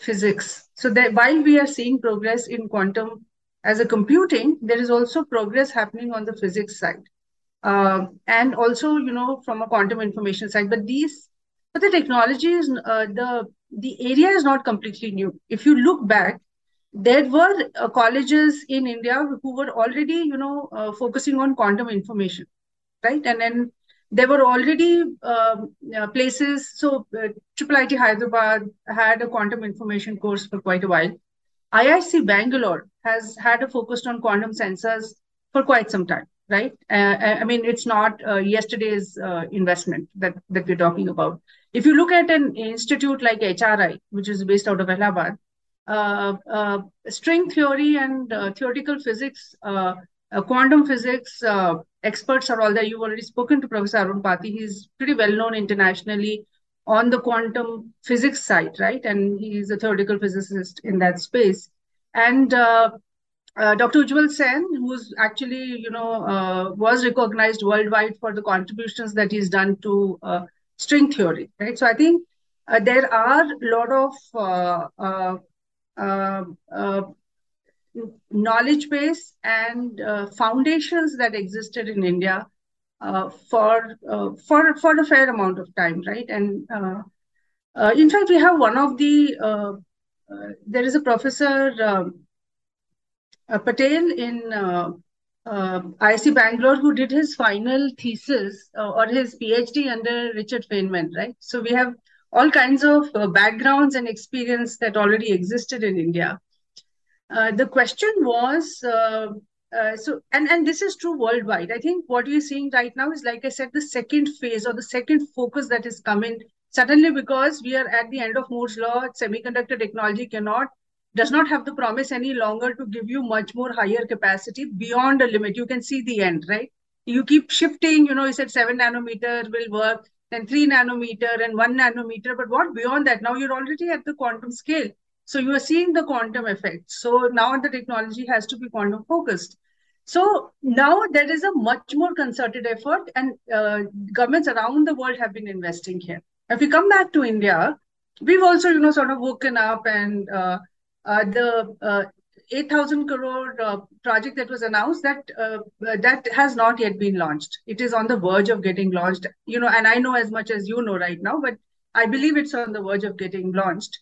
physics. So that while we are seeing progress in quantum as a computing, there is also progress happening on the physics side. Uh, and also, you know, from a quantum information side. But these, but the technology is uh, the the area is not completely new. If you look back, there were uh, colleges in India who were already, you know, uh, focusing on quantum information, right? And then there were already um, uh, places. So, uh, Hyderabad had a quantum information course for quite a while. IISc Bangalore has had a focus on quantum sensors for quite some time, right? Uh, I mean, it's not uh, yesterday's investment that that we're talking about. If you look at an institute like HRI, which is based out of Allahabad, uh, uh, string theory and uh, theoretical physics, quantum physics experts are all there. You've already spoken to Professor Arun Pati. He's pretty well known internationally on the quantum physics side, right? And he's a theoretical physicist in that space. And uh, uh, Dr. Ujjwal Sen, who's actually, you know, uh, was recognized worldwide for the contributions that he's done to string theory, right? So I think there are a lot of uh, uh, knowledge base and uh, foundations that existed in India for for for a fair amount of time, right? And in fact, we have one of the there is a professor um, Patel in uh, uh, IISc Bangalore who did his final thesis uh, or his PhD under Richard Feynman, right? So we have all kinds of uh, backgrounds and experience that already existed in India. Uh, the question was uh, uh, so, and, and this is true worldwide. I think what we're seeing right now is, like I said, the second phase or the second focus that is coming suddenly because we are at the end of Moore's law. Semiconductor technology cannot does not have the promise any longer to give you much more higher capacity beyond a limit. You can see the end, right? You keep shifting. You know, you said seven nanometer will work then 3 nanometer and 1 nanometer. But what beyond that? Now you're already at the quantum scale. So you are seeing the quantum effect. So now the technology has to be quantum focused. So now there is a much more concerted effort, and uh, governments around the world have been investing here. If we come back to India, we've also, you know, sort of woken up, and uh, uh, the uh, 8,000 crore uh, project that was announced that uh, that has not yet been launched. It is on the verge of getting launched. You know, and I know as much as you know right now, but I believe it's on the verge of getting launched.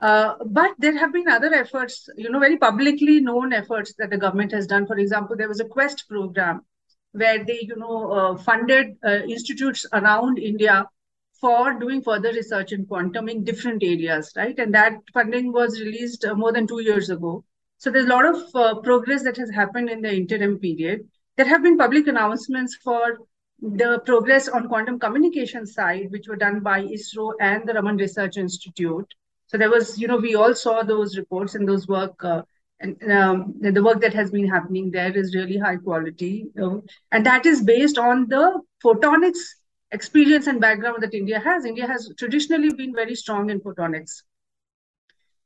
Uh, but there have been other efforts, you know, very publicly known efforts that the government has done. For example, there was a Quest program where they, you know, uh, funded uh, institutes around India for doing further research in quantum in different areas, right? And that funding was released uh, more than two years ago. So there's a lot of uh, progress that has happened in the interim period. There have been public announcements for the progress on quantum communication side, which were done by ISRO and the Raman Research Institute. So there was, you know, we all saw those reports and those work, uh, and um, the work that has been happening there is really high quality, uh, and that is based on the photonics experience and background that India has. India has traditionally been very strong in photonics.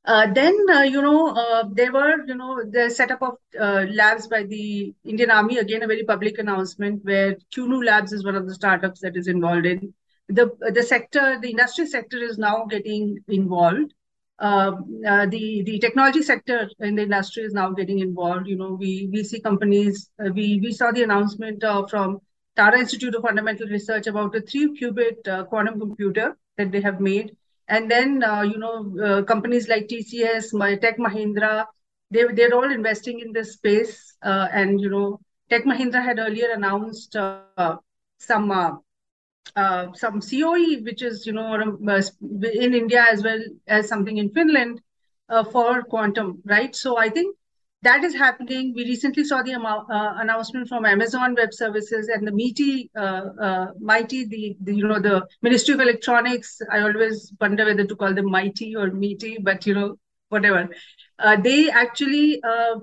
Uh, then, uh, you know, uh, there were, you know, the setup of uh, labs by the Indian Army, again, a very public announcement where QNU Labs is one of the startups that is involved in. The, the sector, the industry sector is now getting involved. Uh, uh, the, the technology sector in the industry is now getting involved. You know, we, we see companies, we, we saw the announcement from Tata Institute of Fundamental Research about a three qubit quantum computer that they have made and then, uh, you know, uh, companies like TCS, Tech Mahindra, they, they're all investing in this space. Uh, and, you know, Tech Mahindra had earlier announced uh, some uh, uh, some COE, which is, you know, in India as well as something in Finland for quantum, right? So I think that is happening. We recently saw the uh, announcement from Amazon Web Services and the MITI, uh, uh, the, the, you know the Ministry of Electronics. I always wonder whether to call them MITI or MITI, but you know whatever. Uh, they actually uh,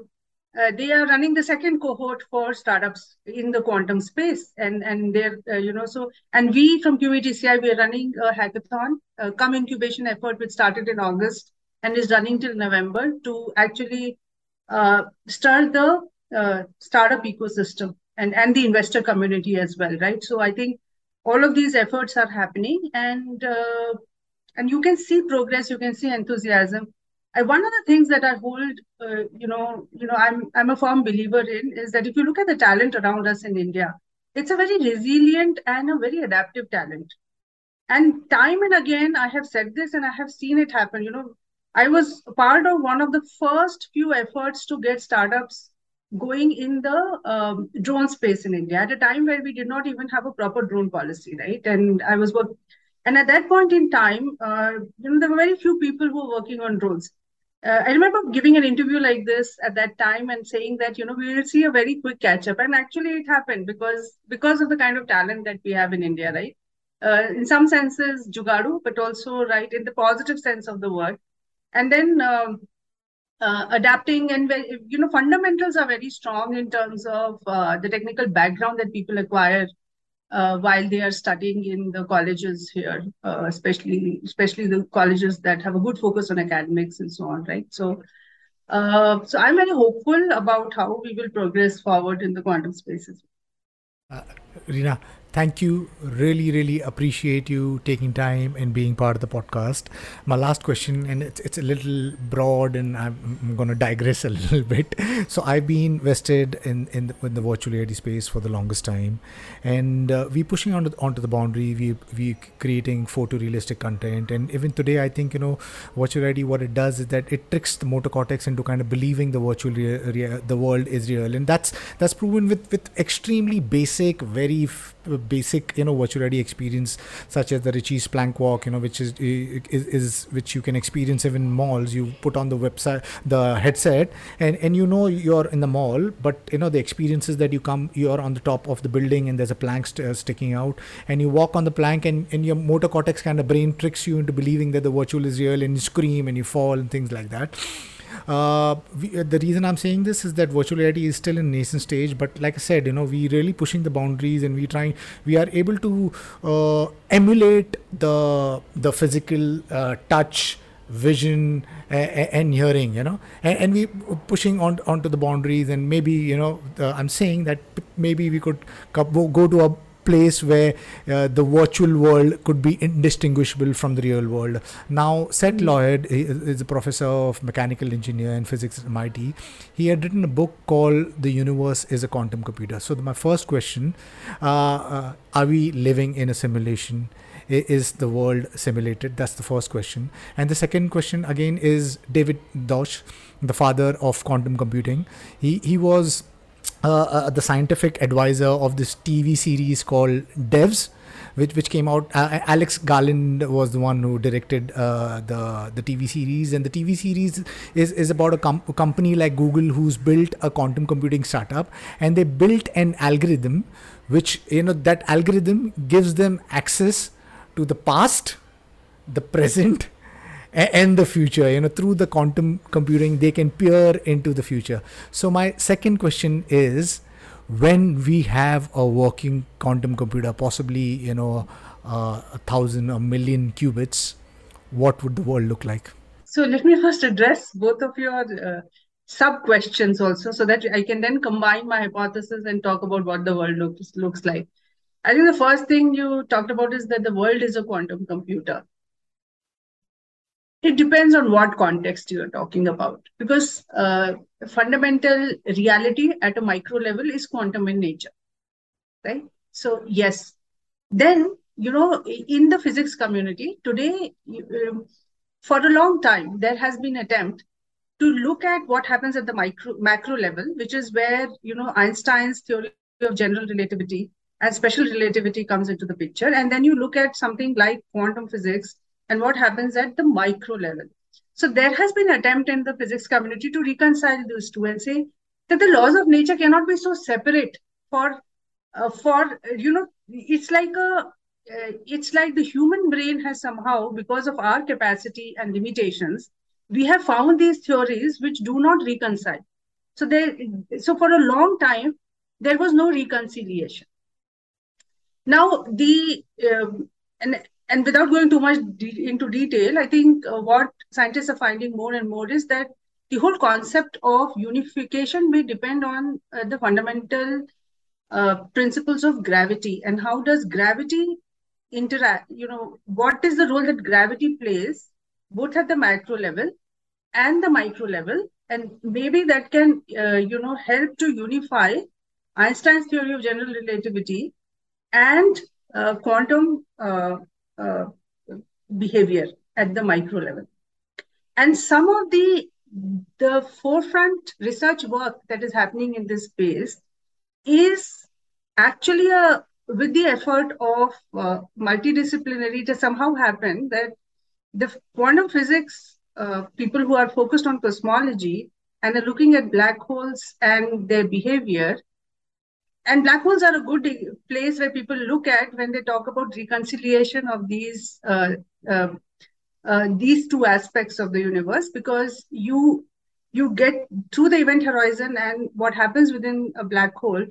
uh, they are running the second cohort for startups in the quantum space, and and they're you know so and we from QETCI we are running a hackathon, a come incubation effort which started in August and is running till November to actually uh, start the uh, startup ecosystem and, and the investor community as well, right? So I think all of these efforts are happening and uh, and you can see progress, you can see enthusiasm. One of the things that I hold, uh, you know, you know, I'm I'm a firm believer in is that if you look at the talent around us in India, it's a very resilient and a very adaptive talent. And time and again, I have said this and I have seen it happen. You know, I was part of one of the first few efforts to get startups going in the um, drone space in India at a time where we did not even have a proper drone policy, right? And I was and at that point in time, uh, you know, there were very few people who were working on drones. Uh, I remember giving an interview like this at that time and saying that you know we will see a very quick catch up, and actually it happened because because of the kind of talent that we have in India, right? Uh, in some senses, jugadu, but also right in the positive sense of the word and then um, uh, adapting and you know fundamentals are very strong in terms of uh, the technical background that people acquire uh, while they are studying in the colleges here uh, especially especially the colleges that have a good focus on academics and so on right? So uh, so i'm very hopeful about how we will progress forward in the quantum spaces. Uh, Reena, thank you. Really, really appreciate you taking time and being part of the podcast. My last question, and it's, it's a little broad, and I'm, I'm going to digress a <laughs> little bit. So I've been vested in in the, in the virtual reality space for the longest time, and uh, we pushing onto onto the boundary. We we creating photorealistic content, and even today, I think you know virtual reality. What it does is that it tricks the motor cortex into kind of believing the virtual rea- rea- the world is real, and that's that's proven with with extremely basic, very f- basic you know virtual reality experience such as the Richie's plank walk you know which is, is, is which you can experience even malls. You put on the website the headset and and you know you're in the mall but you know the experiences that you come you're on the top of the building and there's a plank st- uh, sticking out. And you walk on the plank and, and your motor cortex kind of brain tricks you into believing that the virtual is real and you scream and you fall and things like that uh, we, uh, the reason I'm saying this is that virtual reality is still in nascent stage, but like I said, you know, we really pushing the boundaries and we trying, we are able to uh, emulate the the physical uh, touch vision and hearing you know and, we pushing on onto the boundaries and maybe you know i'm saying that maybe we could go to a place where uh, the virtual world could be indistinguishable from the real world. Now, Seth mm-hmm. Lloyd is a professor of mechanical engineer and physics at MIT. He had written a book called "The Universe Is a Quantum Computer." So, my first question: uh, uh, Are we living in a simulation? Is the world simulated? That's the first question. And the second question again is David Deutsch, the father of quantum computing. He he was uh, uh, the scientific advisor of this TV series called Devs, which which came out. Uh, Alex Garland was the one who directed uh, the the TV series, and the TV series is is about a, com- a, company like Google who's built a quantum computing startup, and they built an algorithm, which you know that algorithm gives them access to the past, the present, and the future you know through the quantum computing they can peer into the future. So my second question is when we have a working quantum computer possibly you know uh, a thousand a million qubits what would the world look like? So let me first address both of your uh, sub questions also so that i can then combine my hypothesis and talk about what the world looks looks like. I think the first thing you talked about is that the world is a quantum computer it depends on what context you're talking about because uh, fundamental reality at a micro level is quantum in nature right? So yes. Then you know in the physics community today um, for a long time there has been attempt to look at what happens at the micro macro level which is where you know einstein's theory of general relativity and special relativity comes into the picture. And then you look at something like quantum physics and what happens at the micro level. So there has been attempt in the physics community to reconcile those two and say that the laws of nature cannot be so separate for uh, for you know it's like a uh, it's like the human brain has somehow because of our capacity and limitations we have found these theories which do not reconcile so there so for a long time there was no reconciliation now the um, and and without going too much de- into detail, I think uh, what scientists are finding more and more is that the whole concept of unification may depend on uh, the fundamental uh, principles of gravity and how does gravity interact you know what is the role that gravity plays both at the macro level and the micro level. And maybe that can uh, you know help to unify einstein's theory of general relativity and uh, quantum uh, behavior at the micro level. And some of the the forefront research work that is happening in this space is actually a with the effort of uh, multidisciplinary to somehow happen that the quantum physics uh, people who are focused on cosmology and are looking at black holes and their behavior and black holes are a good place where people look at when they talk about reconciliation of these uh, uh, uh, these two aspects of the universe because you you get through the event horizon and what happens within a black hole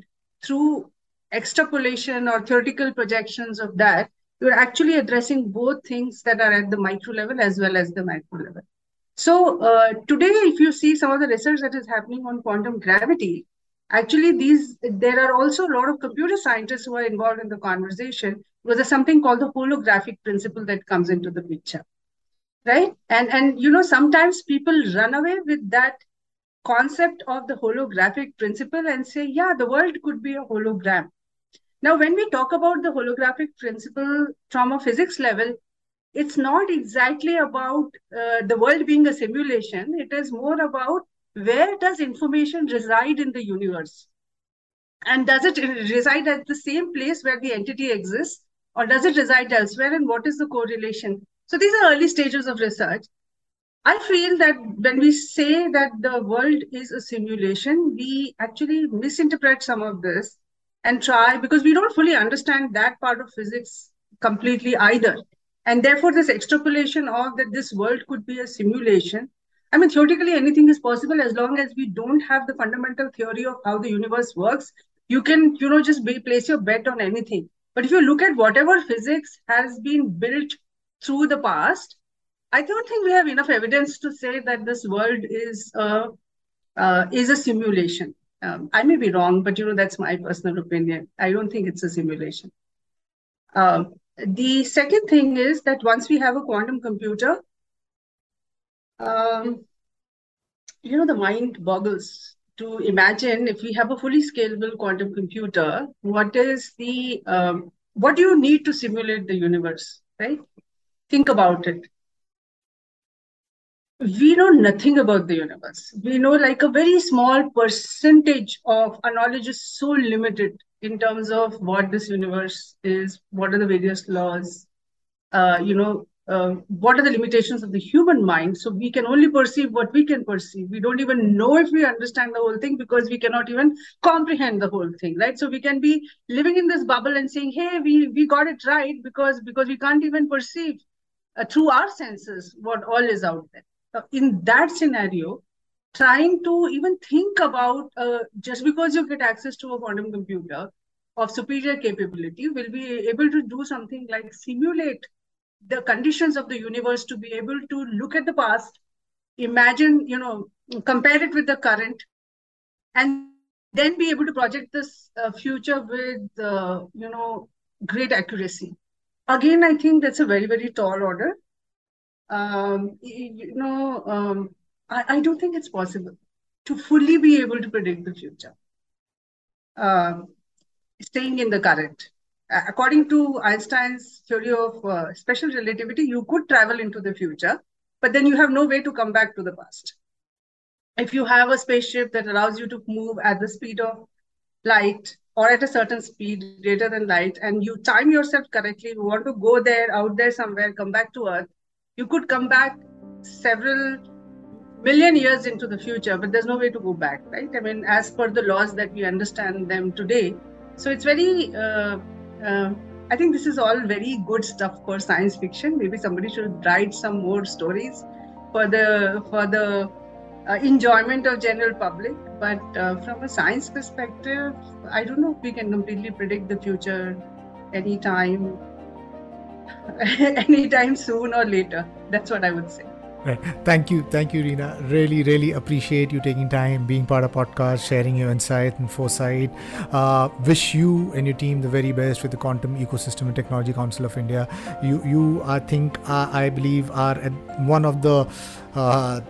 through extrapolation or theoretical projections of that you're actually addressing both things that are at the micro level as well as the macro level. So uh, today if you see some of the research that is happening on quantum gravity Actually, these there are also a lot of computer scientists who are involved in the conversation because there's something called the holographic principle that comes into the picture, right? And and you know sometimes people run away with that concept of the holographic principle and say, yeah, the world could be a hologram. Now, when we talk about the holographic principle from a physics level, it's not exactly about uh, the world being a simulation. It is more about where does information reside in the universe? And does it reside at the same place where the entity exists, or does it reside elsewhere? And what is the correlation? So these are early stages of research. I feel that when we say that the world is a simulation, we actually misinterpret some of this and try because we don't fully understand that part of physics completely either. And therefore, this extrapolation of that this world could be a simulation I mean, theoretically, anything is possible as long as we don't have the fundamental theory of how the universe works. You can, you know, just be, place your bet on anything. But if you look at whatever physics has been built through the past, I don't think we have enough evidence to say that this world is a, uh, is a simulation. Um, I may be wrong, but you know that's my personal opinion. I don't think it's a simulation. Um, the second thing is that once we have a quantum computer, um, you know, the mind boggles to imagine if we have a fully scalable quantum computer, what is the, um, what do you need to simulate the universe, right? Think about it. We know nothing about the universe. We know like a very small percentage of our knowledge is so limited in terms of what this universe is, what are the various laws, uh, you know, uh, what are the limitations of the human mind. So we can only perceive what we can perceive. We don't even know if we understand the whole thing because we cannot even comprehend the whole thing, right? So we can be living in this bubble and saying, "Hey, we we got it right," because because we can't even perceive uh, through our senses what all is out there. Uh, in that scenario, trying to even think about uh, just because you get access to a quantum computer of superior capability will be able to do something like simulate the conditions of the universe to be able to look at the past imagine you know compare it with the current and then be able to project this uh, future with uh, you know great accuracy again i think that's a very very tall order um, you know um, I, I don't think it's possible to fully be able to predict the future. Uh, staying in the current. According to Einstein's theory of uh, special relativity, you could travel into the future, but then you have no way to come back to the past. If you have a spaceship that allows you to move at the speed of light or at a certain speed greater than light, and you time yourself correctly, you want to go there, out there somewhere, come back to Earth, you could come back several million years into the future, but there's no way to go back, right? I mean, as per the laws that we understand them today. So it's very, uh, uh, I think this is all very good stuff for science fiction. Maybe somebody should write some more stories for the for the uh, enjoyment of general public. But uh, from a science perspective, I don't know if we can completely predict the future anytime, <laughs> anytime soon or later. That's what I would say. Right. Thank you. Thank you, Reena. Really, really appreciate you taking time, being part of podcast, sharing your insight and foresight. Uh, wish you and your team the very best with the Quantum Ecosystem and Technology Council of India. You, you I think, uh, I believe, are one of the uh,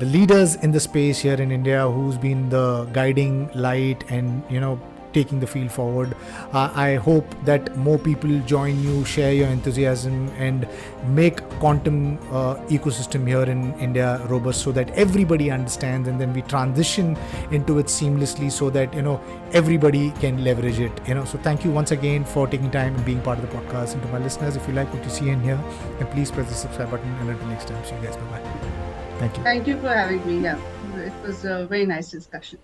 the leaders in the space here in India who's been the guiding light and you know taking the field forward. Uh, I hope that more people join you, share your enthusiasm, and make quantum uh, ecosystem here in India robust, so that everybody understands, and then we transition into it seamlessly, so that you know everybody can leverage it. You know, so thank you once again for taking time and being part of the podcast. And to my listeners, if you like what you see in here, then please press the subscribe button. And until next time, see you guys. Bye bye. Thank you. Thank you for having me. Yeah, it was a very nice discussion.